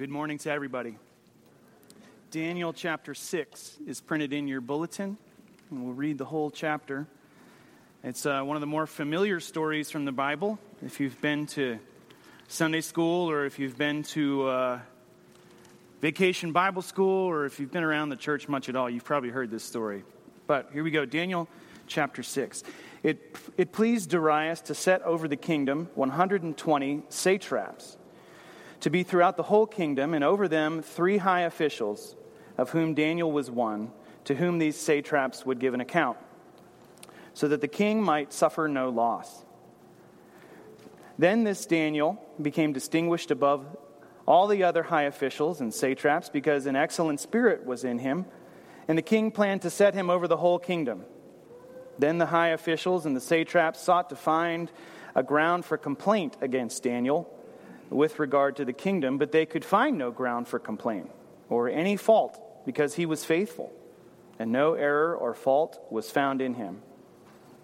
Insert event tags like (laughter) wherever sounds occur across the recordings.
Good morning to everybody. Daniel chapter 6 is printed in your bulletin, and we'll read the whole chapter. It's uh, one of the more familiar stories from the Bible. If you've been to Sunday school, or if you've been to uh, vacation Bible school, or if you've been around the church much at all, you've probably heard this story. But here we go Daniel chapter 6. It, it pleased Darius to set over the kingdom 120 satraps to be throughout the whole kingdom, and over them three high officials, of whom Daniel was one, to whom these satraps would give an account, so that the king might suffer no loss. Then this Daniel became distinguished above all the other high officials and satraps because an excellent spirit was in him, and the king planned to set him over the whole kingdom. Then the high officials and the satraps sought to find a ground for complaint against Daniel with regard to the kingdom, but they could find no ground for complaint or any fault because he was faithful, and no error or fault was found in him.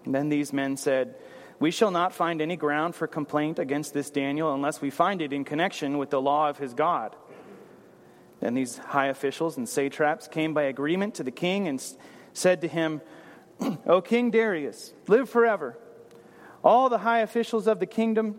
And then these men said, We shall not find any ground for complaint against this Daniel unless we find it in connection with the law of his God. Then these high officials and satraps came by agreement to the king and said to him, (clears throat) O King Darius, live forever. All the high officials of the kingdom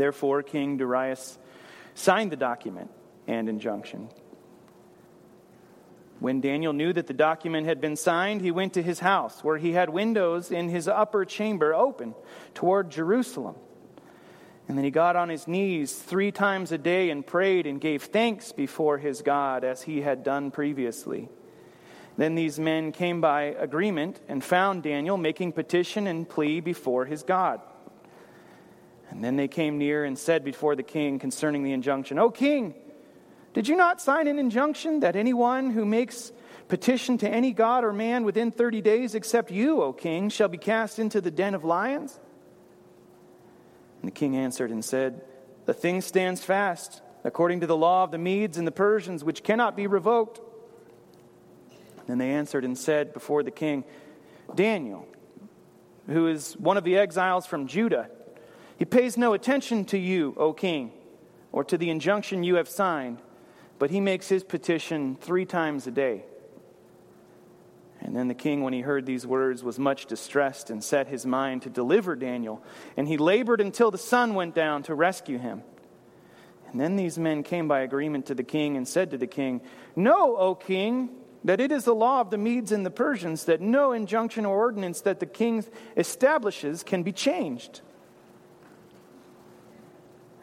Therefore, King Darius signed the document and injunction. When Daniel knew that the document had been signed, he went to his house, where he had windows in his upper chamber open toward Jerusalem. And then he got on his knees three times a day and prayed and gave thanks before his God, as he had done previously. Then these men came by agreement and found Daniel making petition and plea before his God. And then they came near and said before the king concerning the injunction, O king, did you not sign an injunction that anyone who makes petition to any god or man within 30 days except you, O king, shall be cast into the den of lions? And the king answered and said, The thing stands fast, according to the law of the Medes and the Persians, which cannot be revoked. Then they answered and said before the king, Daniel, who is one of the exiles from Judah, he pays no attention to you, O king, or to the injunction you have signed, but he makes his petition three times a day. And then the king, when he heard these words, was much distressed and set his mind to deliver Daniel. And he labored until the sun went down to rescue him. And then these men came by agreement to the king and said to the king, Know, O king, that it is the law of the Medes and the Persians that no injunction or ordinance that the king establishes can be changed.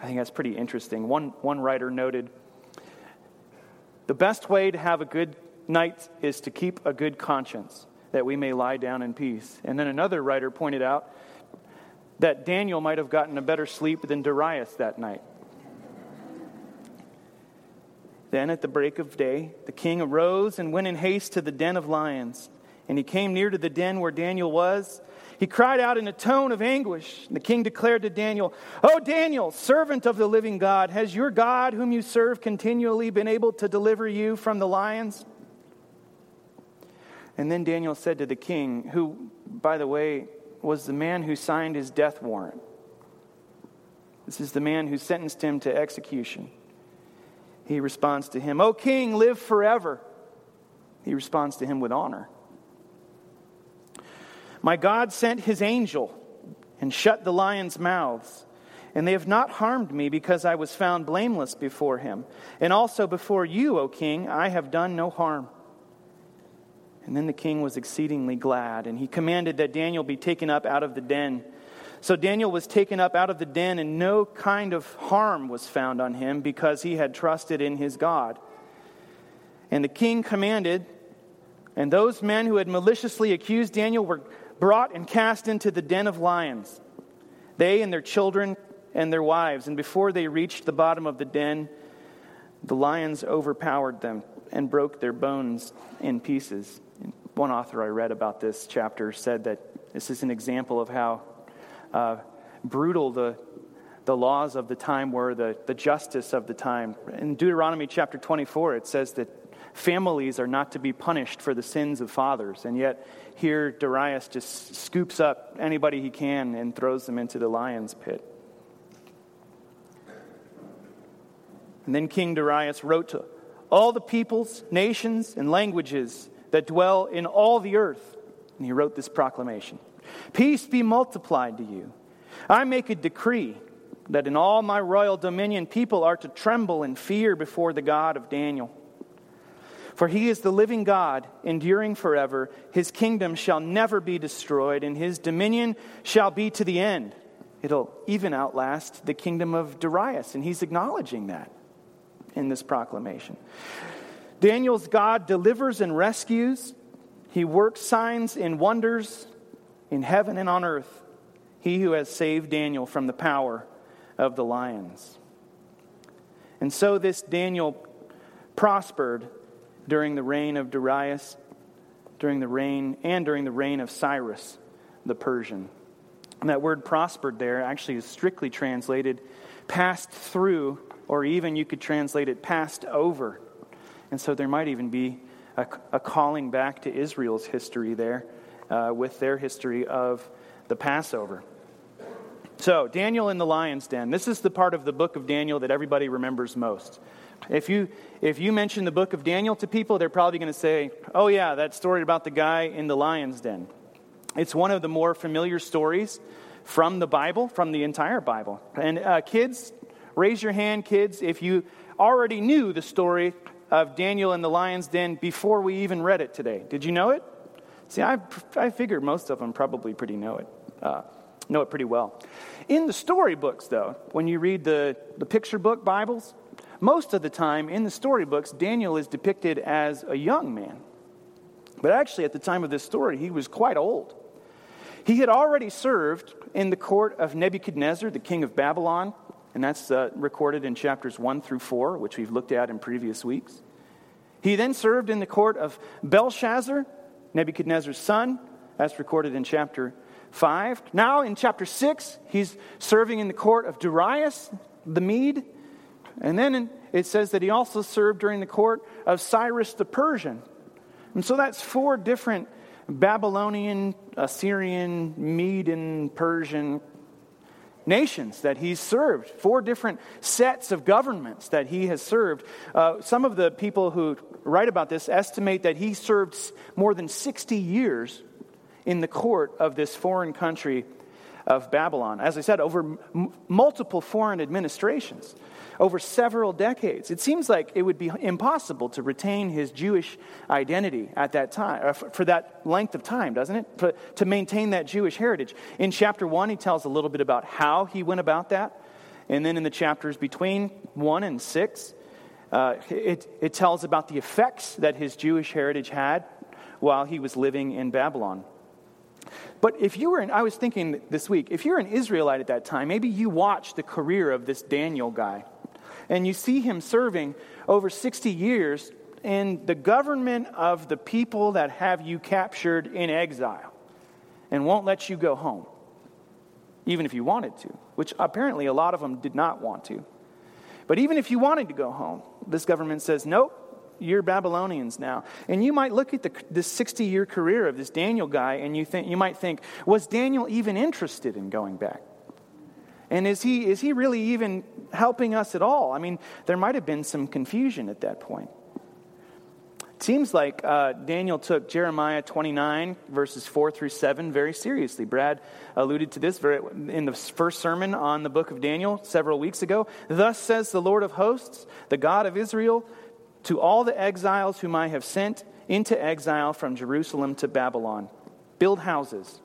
I think that's pretty interesting. One, one writer noted the best way to have a good night is to keep a good conscience, that we may lie down in peace. And then another writer pointed out that Daniel might have gotten a better sleep than Darius that night. Then at the break of day, the king arose and went in haste to the den of lions. And he came near to the den where Daniel was he cried out in a tone of anguish. And The king declared to Daniel, Oh, Daniel, servant of the living God, has your God, whom you serve continually, been able to deliver you from the lions? And then Daniel said to the king, who, by the way, was the man who signed his death warrant. This is the man who sentenced him to execution. He responds to him, O king, live forever. He responds to him with honor. My God sent his angel and shut the lions' mouths, and they have not harmed me because I was found blameless before him. And also before you, O king, I have done no harm. And then the king was exceedingly glad, and he commanded that Daniel be taken up out of the den. So Daniel was taken up out of the den, and no kind of harm was found on him because he had trusted in his God. And the king commanded, and those men who had maliciously accused Daniel were brought and cast into the den of lions, they and their children and their wives. And before they reached the bottom of the den, the lions overpowered them and broke their bones in pieces. One author I read about this chapter said that this is an example of how uh, brutal the, the laws of the time were, the, the justice of the time. In Deuteronomy chapter 24, it says that families are not to be punished for the sins of fathers. And yet, here Darius just scoops up anybody he can and throws them into the lion's pit. And then King Darius wrote to all the peoples, nations, and languages that dwell in all the earth. And he wrote this proclamation Peace be multiplied to you. I make a decree that in all my royal dominion people are to tremble and fear before the God of Daniel. For he is the living God, enduring forever. His kingdom shall never be destroyed, and his dominion shall be to the end. It'll even outlast the kingdom of Darius, and he's acknowledging that in this proclamation. Daniel's God delivers and rescues. He works signs and wonders in heaven and on earth. He who has saved Daniel from the power of the lions. And so this Daniel prospered during the reign of Darius, during the reign, and during the reign of Cyrus the Persian. And that word prospered there actually is strictly translated passed through, or even you could translate it passed over. And so there might even be a, a calling back to Israel's history there uh, with their history of the Passover. So, Daniel in the lion's den. This is the part of the book of Daniel that everybody remembers most. If you, if you mention the book of Daniel to people, they're probably going to say, oh, yeah, that story about the guy in the lion's den. It's one of the more familiar stories from the Bible, from the entire Bible. And uh, kids, raise your hand, kids, if you already knew the story of Daniel in the lion's den before we even read it today. Did you know it? See, I, I figured most of them probably pretty know it, uh, know it pretty well. In the storybooks, though, when you read the, the picture book Bibles, most of the time in the storybooks, Daniel is depicted as a young man. But actually, at the time of this story, he was quite old. He had already served in the court of Nebuchadnezzar, the king of Babylon, and that's uh, recorded in chapters 1 through 4, which we've looked at in previous weeks. He then served in the court of Belshazzar, Nebuchadnezzar's son. That's recorded in chapter 5. Now, in chapter 6, he's serving in the court of Darius the Mede. And then it says that he also served during the court of Cyrus the Persian. And so that's four different Babylonian, Assyrian, Median, Persian nations that he's served, four different sets of governments that he has served. Uh, some of the people who write about this estimate that he served more than 60 years in the court of this foreign country of Babylon. As I said, over m- multiple foreign administrations over several decades. It seems like it would be impossible to retain his Jewish identity at that time, uh, for that length of time, doesn't it? For, to maintain that Jewish heritage. In chapter 1, he tells a little bit about how he went about that. And then in the chapters between 1 and 6, uh, it, it tells about the effects that his Jewish heritage had while he was living in Babylon. But if you were, in, I was thinking this week, if you're an Israelite at that time, maybe you watched the career of this Daniel guy and you see him serving over 60 years in the government of the people that have you captured in exile and won't let you go home, even if you wanted to, which apparently a lot of them did not want to. But even if you wanted to go home, this government says, nope, you're Babylonians now. And you might look at the, this 60 year career of this Daniel guy and you, think, you might think, was Daniel even interested in going back? And is he, is he really even helping us at all? I mean, there might have been some confusion at that point. It seems like uh, Daniel took Jeremiah 29, verses 4 through 7, very seriously. Brad alluded to this very, in the first sermon on the book of Daniel several weeks ago. Thus says the Lord of hosts, the God of Israel, to all the exiles whom I have sent into exile from Jerusalem to Babylon build houses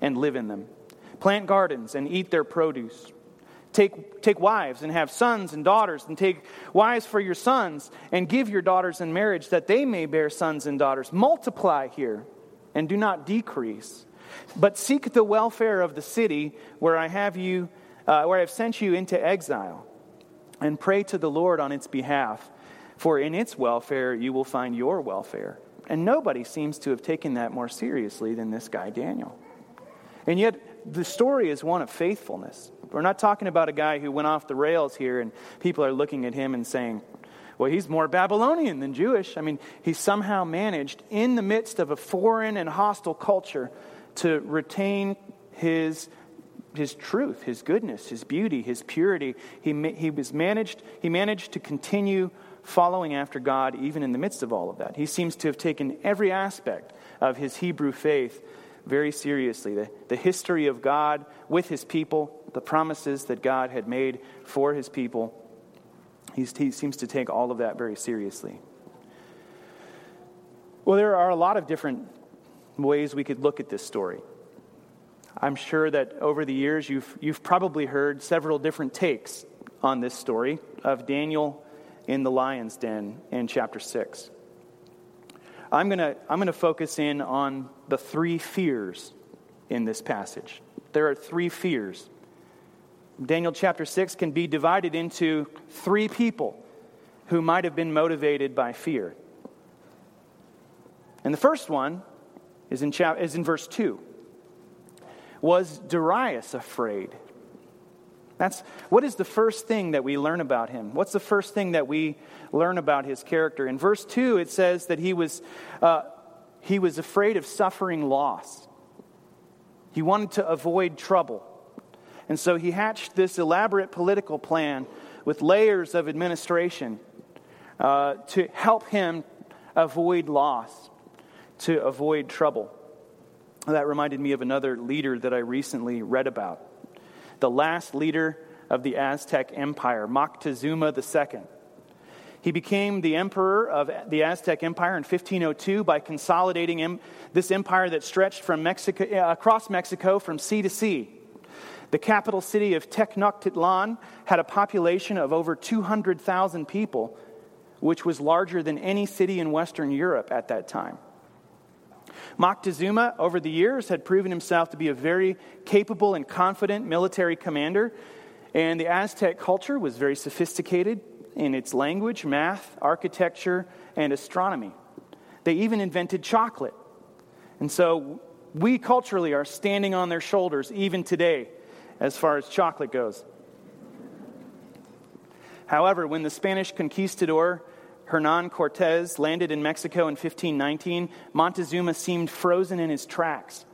and live in them, plant gardens and eat their produce Take, take wives and have sons and daughters, and take wives for your sons, and give your daughters in marriage that they may bear sons and daughters. Multiply here and do not decrease. But seek the welfare of the city where I have you, uh, where I have sent you into exile, and pray to the Lord on its behalf, for in its welfare you will find your welfare. And nobody seems to have taken that more seriously than this guy, Daniel. And yet, the story is one of faithfulness. We're not talking about a guy who went off the rails here and people are looking at him and saying, well, he's more Babylonian than Jewish. I mean, he somehow managed, in the midst of a foreign and hostile culture, to retain his, his truth, his goodness, his beauty, his purity. He, he, was managed, he managed to continue following after God even in the midst of all of that. He seems to have taken every aspect of his Hebrew faith very seriously the, the history of God with his people, the promises that God had made for his people. He's, he seems to take all of that very seriously. Well, there are a lot of different ways we could look at this story. I'm sure that over the years you've, you've probably heard several different takes on this story of Daniel in the lion's den in chapter 6. I'm going to I'm going to focus in on the three fears in this passage. There are three fears. Daniel chapter 6 can be divided into three people who might have been motivated by fear. And the first one is in, chap- is in verse 2. Was Darius afraid? That's what is the first thing that we learn about him? What's the first thing that we learn about his character? In verse 2, it says that he was, uh, he was afraid of suffering loss. He wanted to avoid trouble. And so he hatched this elaborate political plan with layers of administration uh, to help him avoid loss, to avoid trouble. That reminded me of another leader that I recently read about the last leader of the Aztec Empire, Moctezuma II. He became the emperor of the Aztec Empire in 1502 by consolidating this empire that stretched from Mexico, uh, across Mexico from sea to sea. The capital city of Tenochtitlan had a population of over 200,000 people, which was larger than any city in Western Europe at that time. Moctezuma, over the years, had proven himself to be a very capable and confident military commander, and the Aztec culture was very sophisticated in its language, math, architecture, and astronomy. They even invented chocolate. And so we culturally are standing on their shoulders even today as far as chocolate goes. However, when the Spanish conquistador Hernan Cortez landed in Mexico in 1519, Montezuma seemed frozen in his tracks.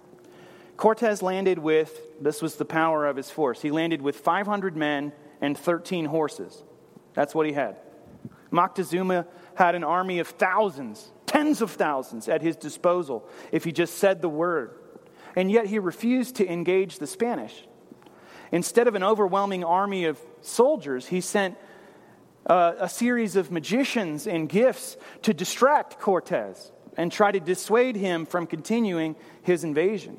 Cortez landed with, this was the power of his force, he landed with 500 men and 13 horses. That's what he had. Moctezuma had an army of thousands, tens of thousands at his disposal if he just said the word. And yet he refused to engage the Spanish. Instead of an overwhelming army of soldiers, he sent uh, a series of magicians and gifts to distract Cortez and try to dissuade him from continuing his invasion.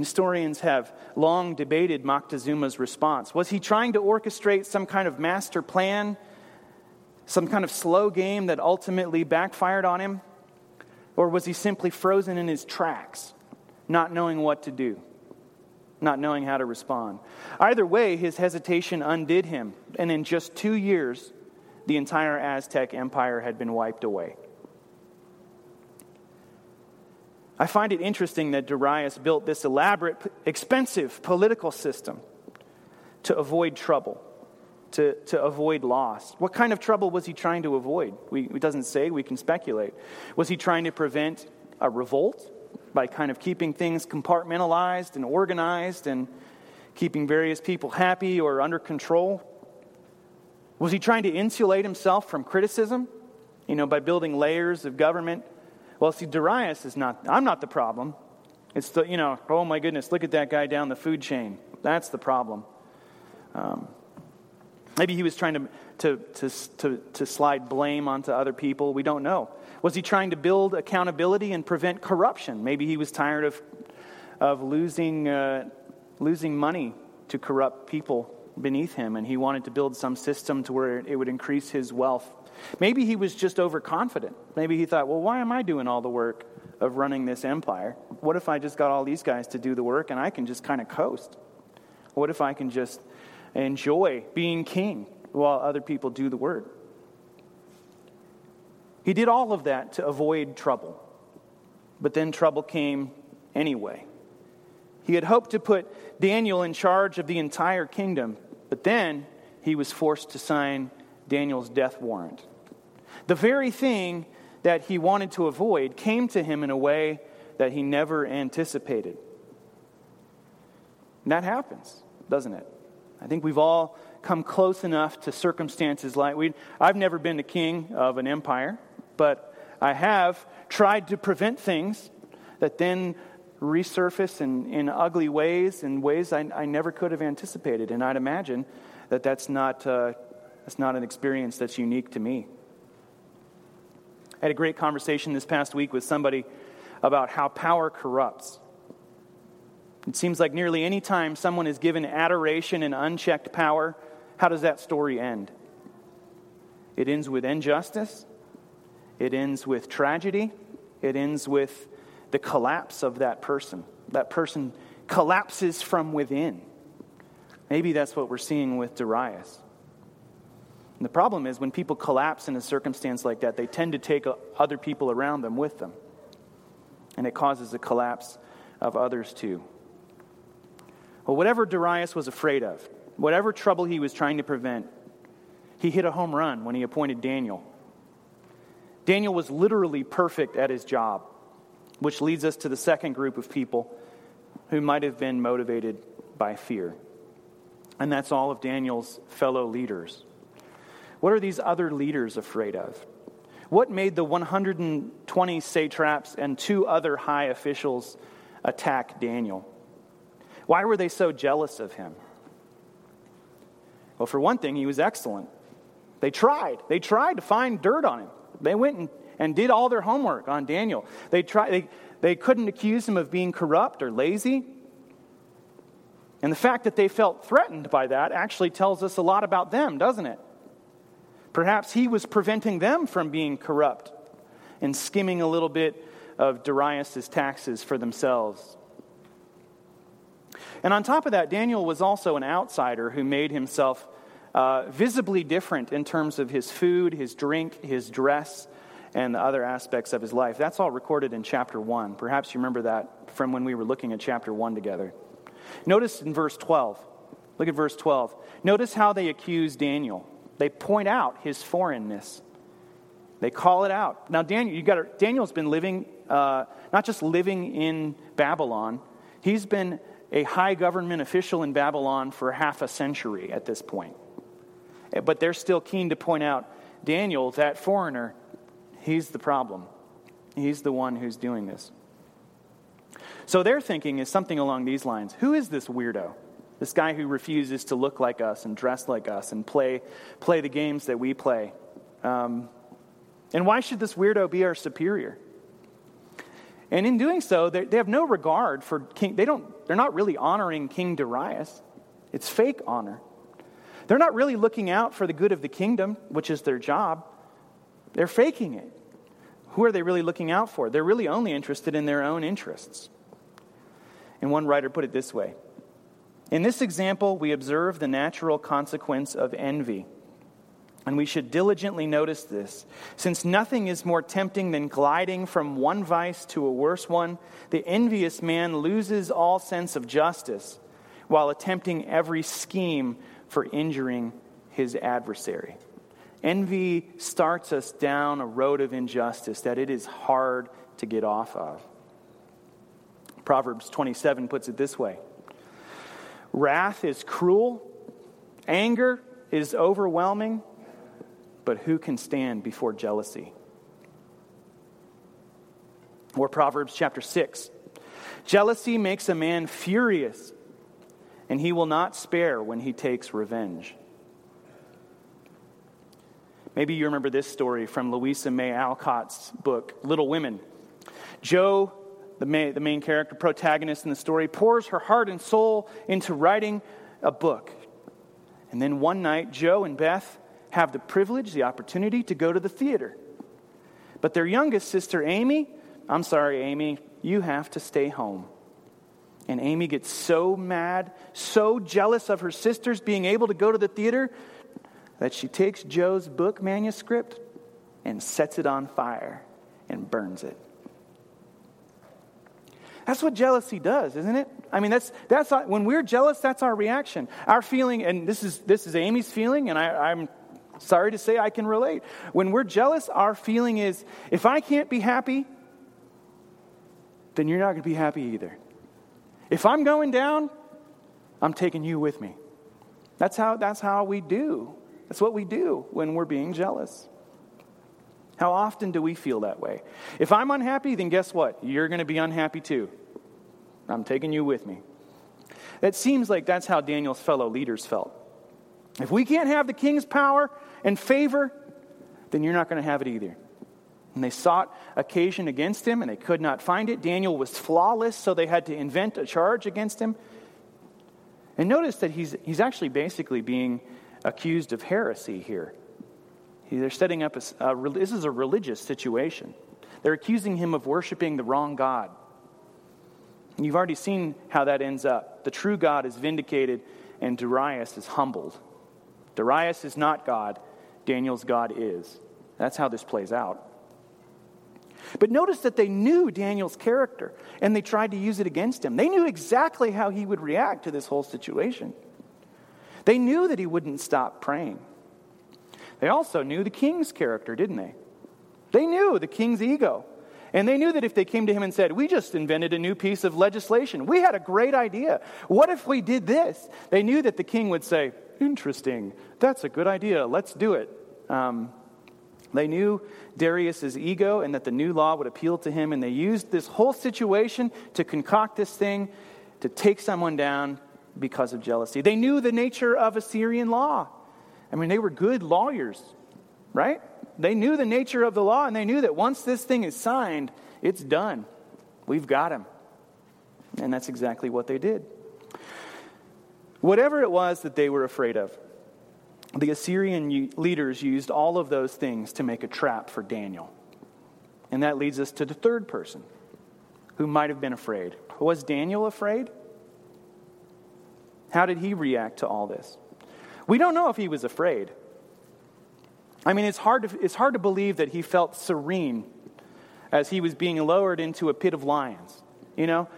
Historians have long debated Moctezuma's response. Was he trying to orchestrate some kind of master plan, some kind of slow game that ultimately backfired on him? Or was he simply frozen in his tracks, not knowing what to do? not knowing how to respond. Either way, his hesitation undid him, and in just two years, the entire Aztec empire had been wiped away. I find it interesting that Darius built this elaborate, expensive political system to avoid trouble, to, to avoid loss. What kind of trouble was he trying to avoid? We, it doesn't say, we can speculate. Was he trying to prevent a revolt? by kind of keeping things compartmentalized and organized and keeping various people happy or under control? Was he trying to insulate himself from criticism you know, by building layers of government. Well, see, Darius is not, I'm not the problem. It's the, you know, oh my goodness, look at that guy down the food chain. That's the problem. Um, maybe he was trying to, to, to, to, to slide blame onto other people. We don't know. Was he trying to build accountability and prevent corruption? Maybe he was tired of, of losing, uh, losing money to corrupt people beneath him, and he wanted to build some system to where it would increase his wealth. Maybe he was just overconfident. Maybe he thought, well, why am I doing all the work of running this empire? What if I just got all these guys to do the work and I can just kind of coast? What if I can just enjoy being king while other people do the work? He did all of that to avoid trouble. But then trouble came anyway. He had hoped to put Daniel in charge of the entire kingdom, but then he was forced to sign Daniel's death warrant. The very thing that he wanted to avoid came to him in a way that he never anticipated. And that happens, doesn't it? I think we've all come close enough to circumstances like we I've never been the king of an empire but I have tried to prevent things that then resurface in, in ugly ways, in ways I, I never could have anticipated. And I'd imagine that that's not, uh, that's not an experience that's unique to me. I had a great conversation this past week with somebody about how power corrupts. It seems like nearly any time someone is given adoration and unchecked power, how does that story end? It ends with injustice, it ends with tragedy. It ends with the collapse of that person. That person collapses from within. Maybe that's what we're seeing with Darius. And the problem is when people collapse in a circumstance like that, they tend to take uh, other people around them with them. And it causes a collapse of others too. Well, whatever Darius was afraid of, whatever trouble he was trying to prevent, he hit a home run when he appointed Daniel Daniel was literally perfect at his job, which leads us to the second group of people who might have been motivated by fear. And that's all of Daniel's fellow leaders. What are these other leaders afraid of? What made the 120 satraps and two other high officials attack Daniel? Why were they so jealous of him? Well, for one thing, he was excellent. They tried. They tried to find dirt on him. They went and, and did all their homework on Daniel. They, tried, they, they couldn't accuse him of being corrupt or lazy. And the fact that they felt threatened by that actually tells us a lot about them, doesn't it? Perhaps he was preventing them from being corrupt and skimming a little bit of Darius' taxes for themselves. And on top of that, Daniel was also an outsider who made himself uh, visibly different in terms of his food, his drink, his dress, and the other aspects of his life. That's all recorded in chapter 1. Perhaps you remember that from when we were looking at chapter 1 together. Notice in verse 12. Look at verse 12. Notice how they accuse Daniel. They point out his foreignness. They call it out. Now, Daniel, you got to, Daniel's been living, uh, not just living in Babylon, he's been a high government official in Babylon for half a century at this point. But they're still keen to point out Daniel, that foreigner, he's the problem. He's the one who's doing this. So their thinking is something along these lines Who is this weirdo? This guy who refuses to look like us and dress like us and play, play the games that we play. Um, and why should this weirdo be our superior? And in doing so, they, they have no regard for King. They don't, they're not really honoring King Darius. It's fake honor. They're not really looking out for the good of the kingdom, which is their job. They're faking it. Who are they really looking out for? They're really only interested in their own interests. And one writer put it this way In this example, we observe the natural consequence of envy. And we should diligently notice this. Since nothing is more tempting than gliding from one vice to a worse one, the envious man loses all sense of justice while attempting every scheme for injuring his adversary. Envy starts us down a road of injustice that it is hard to get off of. Proverbs 27 puts it this way Wrath is cruel, anger is overwhelming, but who can stand before jealousy? Or Proverbs chapter 6 Jealousy makes a man furious, and he will not spare when he takes revenge. Maybe you remember this story from Louisa May Alcott's book, Little Women. Jo the main, the main character, protagonist in the story, pours her heart and soul into writing a book. And then one night, Jo and Beth have the privilege, the opportunity to go to the theater. But their youngest sister, Amy, I'm sorry, Amy, you have to stay home. And Amy gets so mad, so jealous of her sisters being able to go to the theater, that she takes Jo's book manuscript and sets it on fire and burns it. That's what jealousy does, isn't it? I mean, that's, that's when we're jealous, that's our reaction. Our feeling, and this is, this is Amy's feeling, and I, I'm sorry to say I can relate. When we're jealous, our feeling is if I can't be happy, then you're not going to be happy either. If I'm going down, I'm taking you with me. That's how, that's how we do. That's what we do when we're being jealous. How often do we feel that way? If I'm unhappy, then guess what? You're going to be unhappy too. I'm taking you with me. It seems like that's how Daniel's fellow leaders felt. If we can't have the king's power and favor, then you're not going to have it either. And they sought occasion against him, and they could not find it. Daniel was flawless, so they had to invent a charge against him. And notice that he's, he's actually basically being accused of heresy here. They're setting up a, a, this is a religious situation. They're accusing him of worshiping the wrong God. And you've already seen how that ends up. The true God is vindicated, and Darius is humbled. Darius is not God, Daniel's God is. That's how this plays out. But notice that they knew Daniel's character and they tried to use it against him. They knew exactly how he would react to this whole situation. They knew that he wouldn't stop praying. They also knew the king's character, didn't they? They knew the king's ego. And they knew that if they came to him and said, We just invented a new piece of legislation, we had a great idea. What if we did this? They knew that the king would say, Interesting, that's a good idea, let's do it. Um, they knew Darius's ego and that the new law would appeal to him, and they used this whole situation to concoct this thing to take someone down because of jealousy. They knew the nature of Assyrian law. I mean, they were good lawyers, right? They knew the nature of the law, and they knew that once this thing is signed, it's done. We've got him. And that's exactly what they did. Whatever it was that they were afraid of, the Assyrian leaders used all of those things to make a trap for Daniel. And that leads us to the third person who might have been afraid. Was Daniel afraid? How did he react to all this? We don't know if he was afraid. I mean, it's hard to, it's hard to believe that he felt serene as he was being lowered into a pit of lions. You know,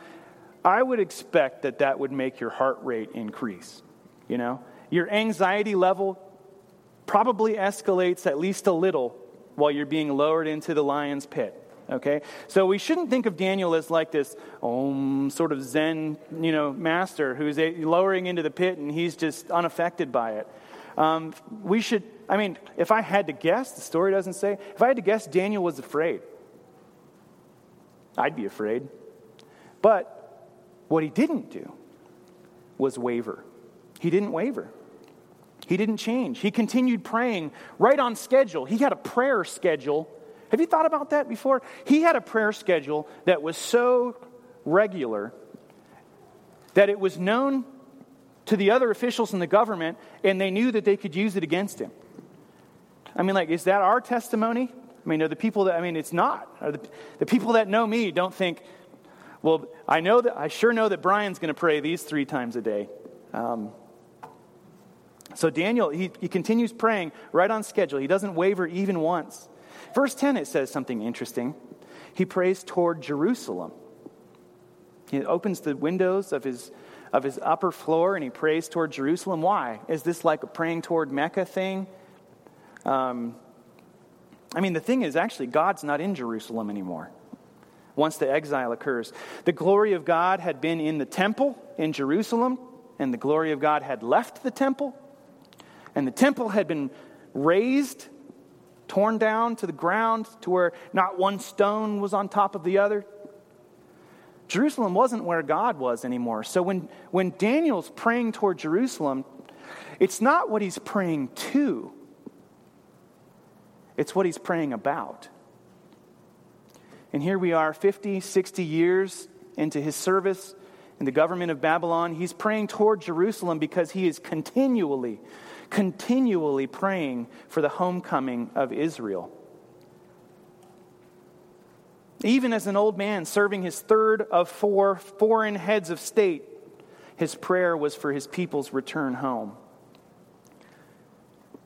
I would expect that that would make your heart rate increase. You know, your anxiety level probably escalates at least a little while you're being lowered into the lion's pit. Okay? So we shouldn't think of Daniel as like this um, sort of Zen, you know, master who's lowering into the pit and he's just unaffected by it. Um, we should, I mean, if I had to guess, the story doesn't say, if I had to guess, Daniel was afraid. I'd be afraid. But what he didn't do was waver. He didn't waver. He didn't change. He continued praying right on schedule. He had a prayer schedule have you thought about that before? He had a prayer schedule that was so regular that it was known to the other officials in the government and they knew that they could use it against him. I mean, like, is that our testimony? I mean, are the people that, I mean, it's not. Are the, the people that know me don't think, well, I know that, I sure know that Brian's going to pray these three times a day. Um, so Daniel, he, he continues praying right on schedule. He doesn't waver even once. Verse 10, it says something interesting. He prays toward Jerusalem. He opens the windows of his, of his upper floor and he prays toward Jerusalem. Why? Is this like a praying toward Mecca thing? Um, I mean, the thing is, actually, God's not in Jerusalem anymore once the exile occurs. The glory of God had been in the temple in Jerusalem, and the glory of God had left the temple, and the temple had been razed torn down to the ground to where not one stone was on top of the other. Jerusalem wasn't where God was anymore. So when, when Daniel's praying toward Jerusalem, it's not what he's praying to, it's what he's praying about. And here we are, 50, 60 years into his service in the government of Babylon. He's praying toward Jerusalem because he is continually, continually praying for the homecoming of Israel. Even as an old man serving his third of four foreign heads of state, his prayer was for his people's return home.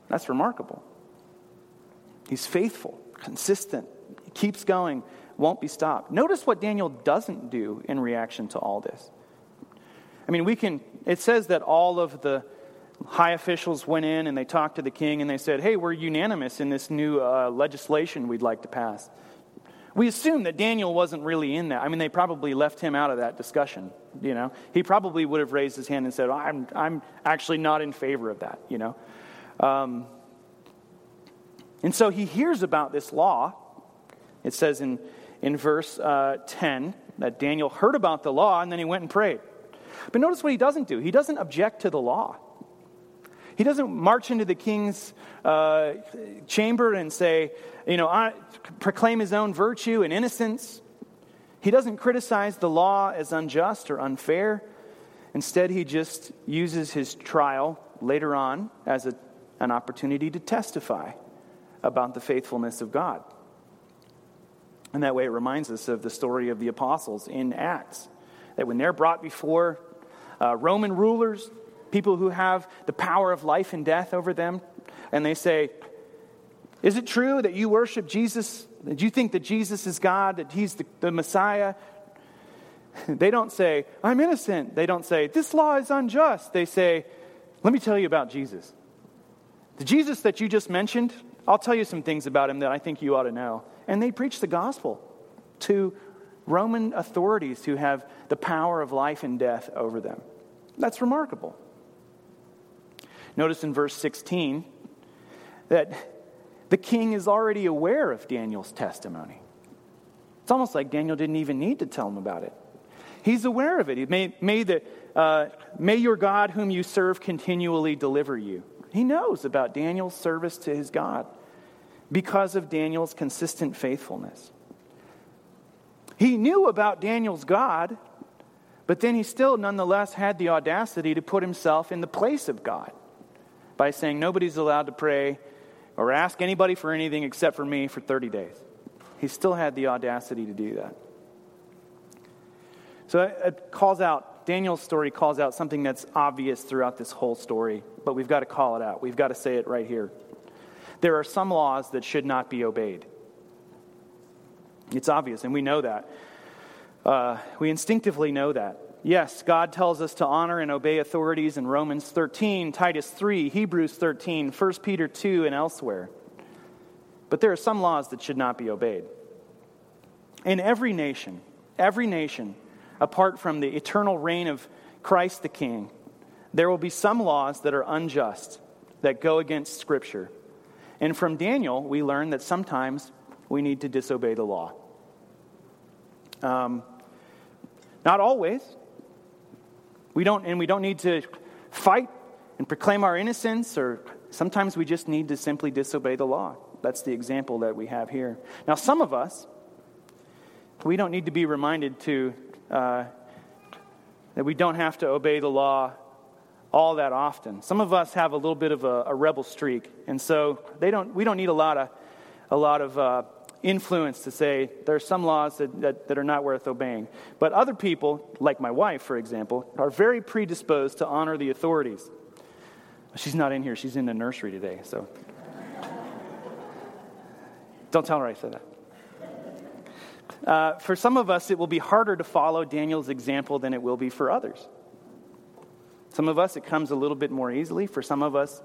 That's remarkable. He's faithful, consistent, he keeps going, won't be stopped. Notice what Daniel doesn't do in reaction to all this. I mean, we can, it says that all of the high officials went in and they talked to the king and they said, hey, we're unanimous in this new uh, legislation we'd like to pass. We assume that Daniel wasn't really in that. I mean, they probably left him out of that discussion, you know. He probably would have raised his hand and said, I'm, I'm actually not in favor of that, you know. Um, and so he hears about this law. It says in, in verse uh, 10 that Daniel heard about the law and then he went and prayed. But notice what he doesn't do. He doesn't object to the law. He doesn't march into the king's uh, chamber and say, you know, proclaim his own virtue and innocence. He doesn't criticize the law as unjust or unfair. Instead, he just uses his trial later on as a, an opportunity to testify about the faithfulness of God. And that way, it reminds us of the story of the apostles in Acts. That when they're brought before uh, Roman rulers, people who have the power of life and death over them, and they say, Is it true that you worship Jesus? That you think that Jesus is God, that he's the, the Messiah? (laughs) They don't say, I'm innocent. They don't say, This law is unjust. They say, Let me tell you about Jesus. The Jesus that you just mentioned, I'll tell you some things about him that I think you ought to know. And they preach the gospel to Roman authorities who have the power of life and death over them. That's remarkable. Notice in verse 16 that the king is already aware of Daniel's testimony. It's almost like Daniel didn't even need to tell him about it. He's aware of it. May, may, the, uh, may your God, whom you serve, continually deliver you. He knows about Daniel's service to his God because of Daniel's consistent faithfulness. He knew about Daniel's God, but then he still nonetheless had the audacity to put himself in the place of God by saying, Nobody's allowed to pray or ask anybody for anything except for me for 30 days. He still had the audacity to do that. So it calls out, Daniel's story calls out something that's obvious throughout this whole story, but we've got to call it out. We've got to say it right here. There are some laws that should not be obeyed. It's obvious, and we know that. Uh, we instinctively know that. Yes, God tells us to honor and obey authorities in Romans 13, Titus 3, Hebrews 13, 1 Peter 2, and elsewhere. But there are some laws that should not be obeyed. In every nation, every nation, apart from the eternal reign of Christ the King, there will be some laws that are unjust, that go against Scripture. And from Daniel, we learn that sometimes we need to disobey the law. Um, not always. We don't, and we don't need to fight and proclaim our innocence, or sometimes we just need to simply disobey the law. That's the example that we have here. Now, some of us, we don't need to be reminded to uh, that we don't have to obey the law all that often. Some of us have a little bit of a, a rebel streak, and so they don't, we don't need a lot of, a lot of uh, influence to say there are some laws that, that, that, are not worth obeying. But other people, like my wife, for example, are very predisposed to honor the authorities. She's not in here, she's in the nursery today, so. (laughs) Don't tell her I said that. Uh, for some of us, it will be harder to follow Daniel's example than it will be for others. Some of us, it comes a little bit more easily. For some of us,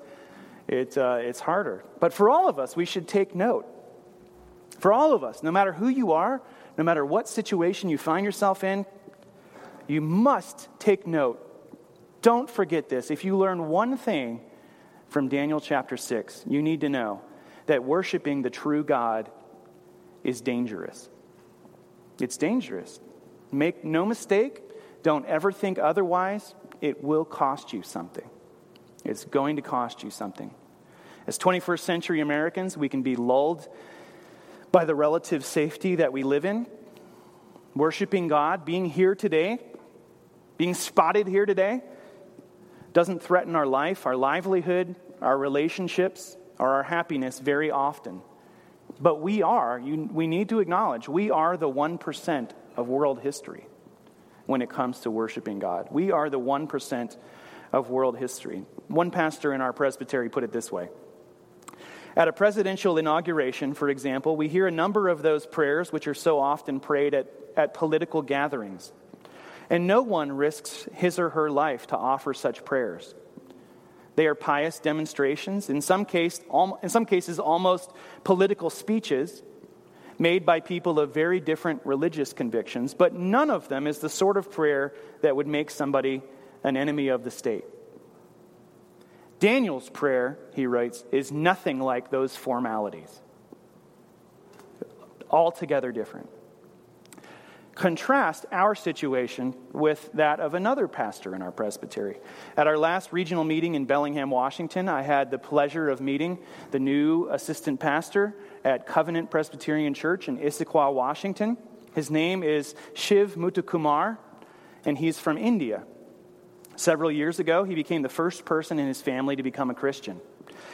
it, uh, it's harder. But for all of us, we should take note. For all of us, no matter who you are, no matter what situation you find yourself in, you must take note. Don't forget this. If you learn one thing from Daniel chapter 6, you need to know that worshiping the true God is dangerous. It's dangerous. Make no mistake, don't ever think otherwise. It will cost you something. It's going to cost you something. As 21st century Americans, we can be lulled by the relative safety that we live in. Worshiping God, being here today, being spotted here today, doesn't threaten our life, our livelihood, our relationships, or our happiness very often. But we are, you, we need to acknowledge, we are the 1% of world history when it comes to worshiping God. We are the 1% of world history. One pastor in our presbytery put it this way At a presidential inauguration, for example, we hear a number of those prayers which are so often prayed at, at political gatherings. And no one risks his or her life to offer such prayers. They are pious demonstrations, in some, case, in some cases, almost political speeches made by people of very different religious convictions, but none of them is the sort of prayer that would make somebody an enemy of the state. Daniel's prayer, he writes, is nothing like those formalities. Altogether different. Contrast our situation with that of another pastor in our presbytery. At our last regional meeting in Bellingham, Washington, I had the pleasure of meeting the new assistant pastor at Covenant Presbyterian Church in Issaquah, Washington. His name is Shiv Muthukumar, and he's from India. Several years ago, he became the first person in his family to become a Christian.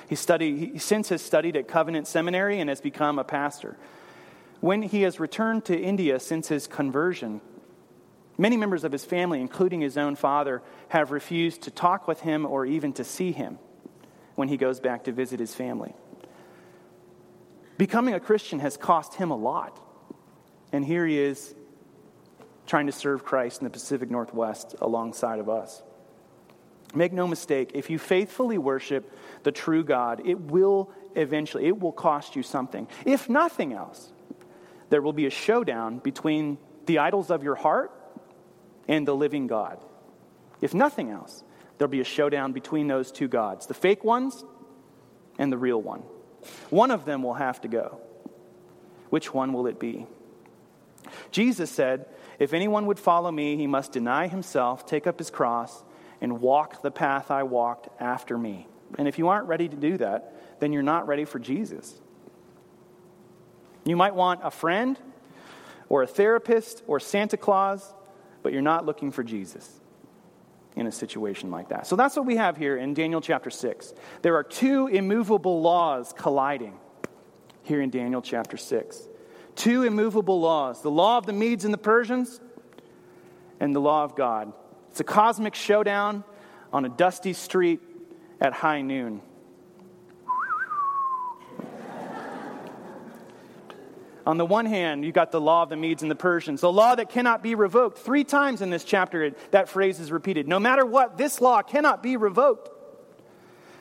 He, studied, he since has studied at Covenant Seminary and has become a pastor. When he has returned to India since his conversion, many members of his family, including his own father, have refused to talk with him or even to see him when he goes back to visit his family. Becoming a Christian has cost him a lot. And here he is trying to serve Christ in the Pacific Northwest alongside of us. Make no mistake, if you faithfully worship the true God, it will eventually, it will cost you something. If nothing else, there will be a showdown between the idols of your heart and the living God. If nothing else, there'll be a showdown between those two gods the fake ones and the real one. One of them will have to go. Which one will it be? Jesus said, If anyone would follow me, he must deny himself, take up his cross, and walk the path I walked after me. And if you aren't ready to do that, then you're not ready for Jesus. You might want a friend or a therapist or Santa Claus, but you're not looking for Jesus in a situation like that. So that's what we have here in Daniel chapter 6. There are two immovable laws colliding here in Daniel chapter 6. Two immovable laws the law of the Medes and the Persians, and the law of God. It's a cosmic showdown on a dusty street at high noon. On the one hand, you got the law of the Medes and the Persians, the law that cannot be revoked. Three times in this chapter, that phrase is repeated. No matter what, this law cannot be revoked.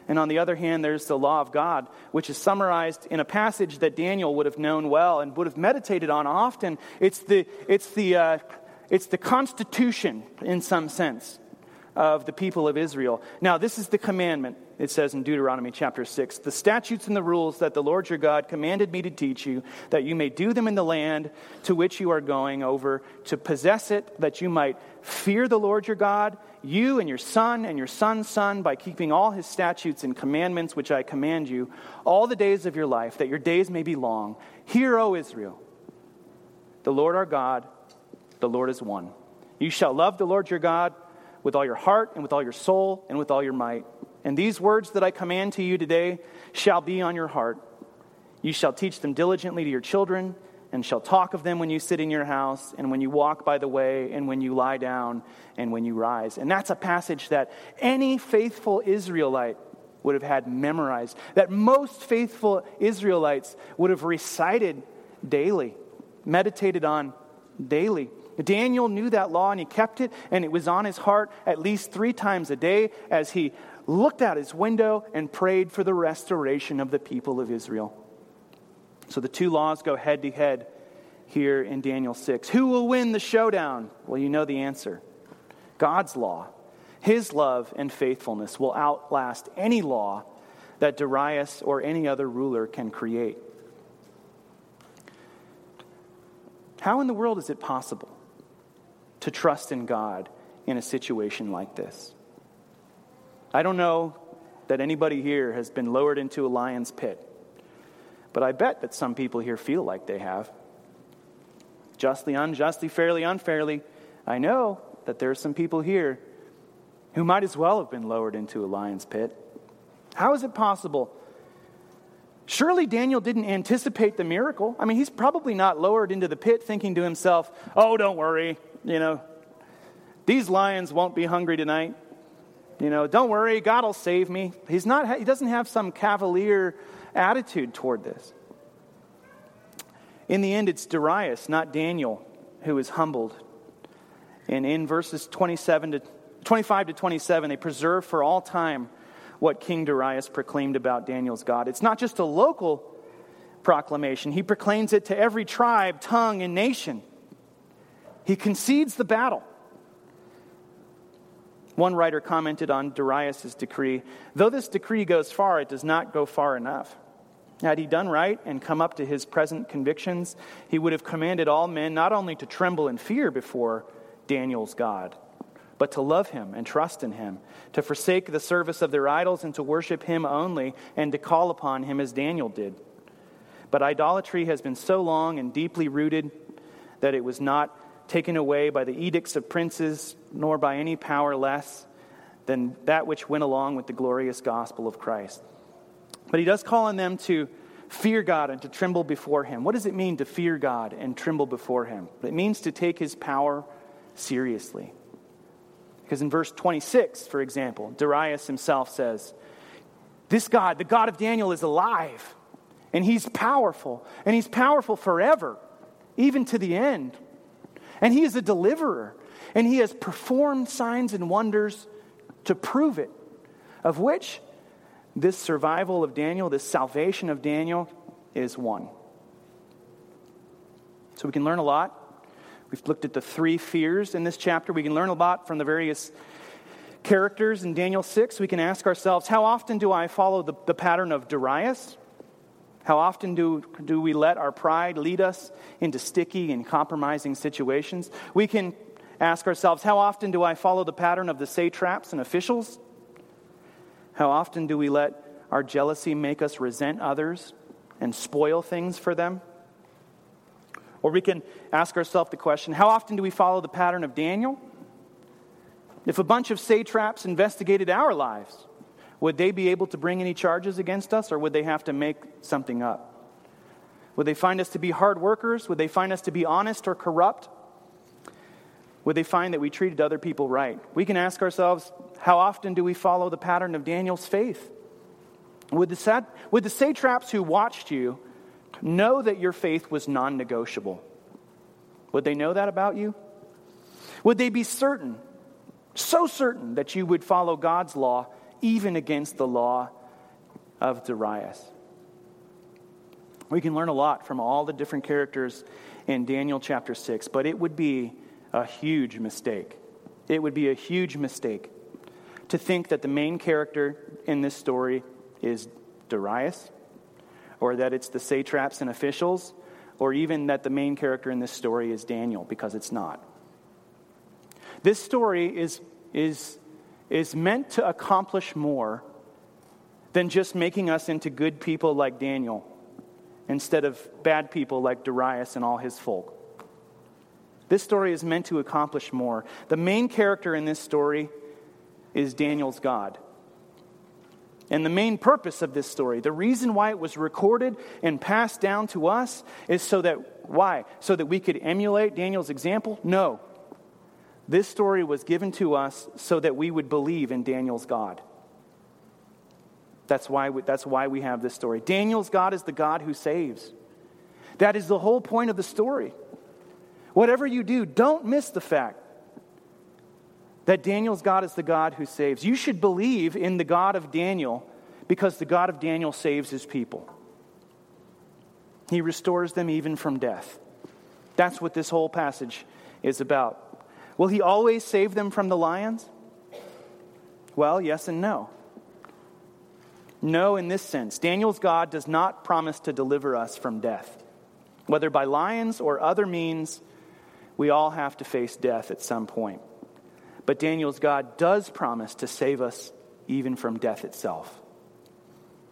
And on the other hand, there's the law of God, which is summarized in a passage that Daniel would have known well and would have meditated on often. It's the, it's the, uh, it's the constitution, in some sense, of the people of Israel. Now, this is the commandment it says in Deuteronomy chapter 6 the statutes and the rules that the Lord your God commanded me to teach you, that you may do them in the land to which you are going over, to possess it, that you might fear the Lord your God, you and your son and your son's son, by keeping all his statutes and commandments which I command you, all the days of your life, that your days may be long. Hear, O Israel, the Lord our God, the Lord is one. You shall love the Lord your God with all your heart and with all your soul and with all your might. And these words that I command to you today shall be on your heart. You shall teach them diligently to your children, and shall talk of them when you sit in your house, and when you walk by the way, and when you lie down, and when you rise. And that's a passage that any faithful Israelite would have had memorized, that most faithful Israelites would have recited daily, meditated on daily. Daniel knew that law and he kept it, and it was on his heart at least three times a day as he looked out his window and prayed for the restoration of the people of Israel. So the two laws go head to head here in Daniel 6. Who will win the showdown? Well, you know the answer God's law. His love and faithfulness will outlast any law that Darius or any other ruler can create. How in the world is it possible to trust in God in a situation like this? I don't know that anybody here has been lowered into a lion's pit, but I bet that some people here feel like they have. Justly, unjustly, fairly, unfairly, I know that there are some people here who might as well have been lowered into a lion's pit. How is it possible? Surely Daniel didn't anticipate the miracle. I mean, he's probably not lowered into the pit thinking to himself, oh, don't worry, you know, these lions won't be hungry tonight. You know, don't worry, God will save me. He's not, he doesn't have some cavalier attitude toward this. In the end, it's Darius, not Daniel, who is humbled. And in verses 27 to 25 to 27, they preserve for all time what King Darius proclaimed about Daniel's God. It's not just a local proclamation, he proclaims it to every tribe, tongue, and nation. He concedes the battle. One writer commented on Darius' decree though this decree goes far, it does not go far enough. Had he done right and come up to his present convictions, he would have commanded all men not only to tremble in fear before Daniel's God, but to love him and trust in him, to forsake the service of their idols and to worship him only, and to call upon him as Daniel did. But idolatry has been so long and deeply rooted that it was not taken away by the edicts of princes, nor by any power less than that which went along with the glorious gospel of Christ. But he does call on them to fear God and to tremble before him. What does it mean to fear God and tremble before him? It means to take his power seriously. Because in verse 26, for example, Darius himself says, This God, the God of Daniel, is alive, and he's powerful, and he's powerful forever, even to the end. And he is a deliverer, and he has performed signs and wonders to prove it, of which this survival of Daniel, this salvation of Daniel, is one. So we can learn a lot We've looked at the three fears in this chapter. We can learn a lot from the various characters in Daniel 6. We can ask ourselves how often do I follow the, the pattern of Darius? How often do, do we let our pride lead us into sticky and compromising situations? We can ask ourselves how often do I follow the pattern of the satraps and officials? How often do we let our jealousy make us resent others and spoil things for them? Or we can ask ourselves the question how often do we follow the pattern of Daniel? If a bunch of satraps investigated our lives, would they be able to bring any charges against us, or would they have to make something up? Would they find us to be hard workers? Would they find us to be honest or corrupt? Would they find that we treated other people right? We can ask ourselves, how often do we follow the pattern of Daniel's faith? Would the, would the satraps who watched you Know that your faith was non negotiable. Would they know that about you? Would they be certain, so certain, that you would follow God's law even against the law of Darius? We can learn a lot from all the different characters in Daniel chapter 6, but it would be a huge mistake. It would be a huge mistake to think that the main character in this story is Darius or that it's the satraps and officials, or even that the main character in this story is Daniel, because it's not. This story is, is, is meant to accomplish more than just making us into good people like Daniel instead of bad people like Darius and all his folk. This story is meant to accomplish more. The main character in this story is Daniel's God. And the main purpose of this story, the reason why it was recorded and passed down to us, is so that, why? So that we could emulate Daniel's example? No. This story was given to us so that we would believe in Daniel's God. That's why we, that's why we have this story. Daniel's God is the God who saves. That is the whole point of the story. Whatever you do, don't miss the fact that Daniel's God is the God who saves. You should believe in the God of Daniel because the God of Daniel saves his people. He restores them even from death. That's what this whole passage is about. Will he always save them from the lions? Well, yes and no. No, in this sense, Daniel's God does not promise to deliver us from death. Whether by lions or other means, we all have to face death at some point. But Daniel's God does promise to save us even from death itself.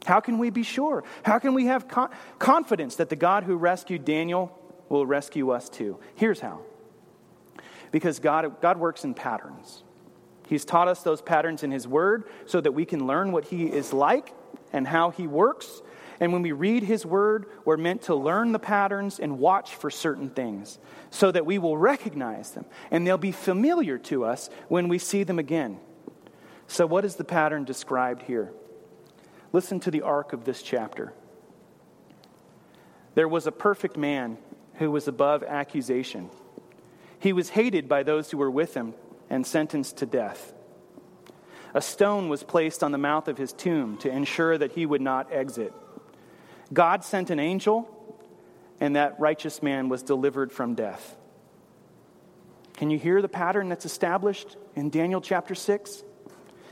How can we be sure? How can we have con- confidence that the God who rescued Daniel will rescue us too? Here's how because God, God works in patterns. He's taught us those patterns in His Word so that we can learn what He is like and how He works. And when we read His Word, we're meant to learn the patterns and watch for certain things so that we will recognize them and they'll be familiar to us when we see them again. So, what is the pattern described here? Listen to the arc of this chapter. There was a perfect man who was above accusation. He was hated by those who were with him and sentenced to death. A stone was placed on the mouth of his tomb to ensure that he would not exit. God sent an angel, and that righteous man was delivered from death. Can you hear the pattern that's established in Daniel chapter 6?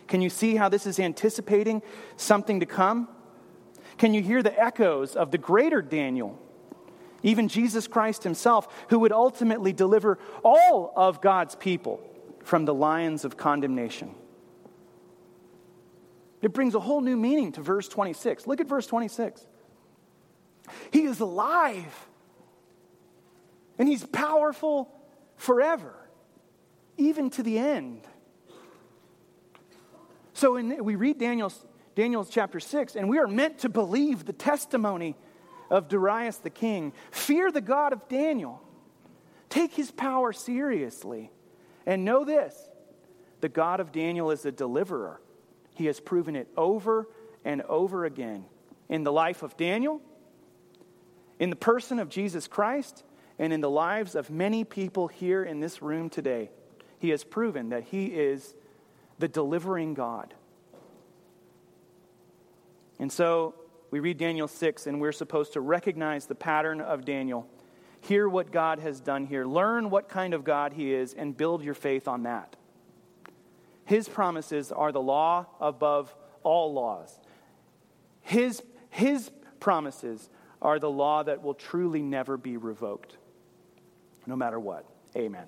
Can you see how this is anticipating something to come? Can you hear the echoes of the greater Daniel? Even Jesus Christ himself, who would ultimately deliver all of God's people from the lions of condemnation. It brings a whole new meaning to verse 26. Look at verse 26. He is alive, and he's powerful forever, even to the end. So in, we read Daniel's, Daniel's chapter 6, and we are meant to believe the testimony of Darius the king. Fear the God of Daniel. Take his power seriously. And know this the God of Daniel is a deliverer. He has proven it over and over again in the life of Daniel, in the person of Jesus Christ, and in the lives of many people here in this room today. He has proven that he is the delivering God. And so we read Daniel 6, and we're supposed to recognize the pattern of Daniel, hear what God has done here, learn what kind of God he is, and build your faith on that. His promises are the law above all laws. His, his promises are the law that will truly never be revoked, no matter what. Amen.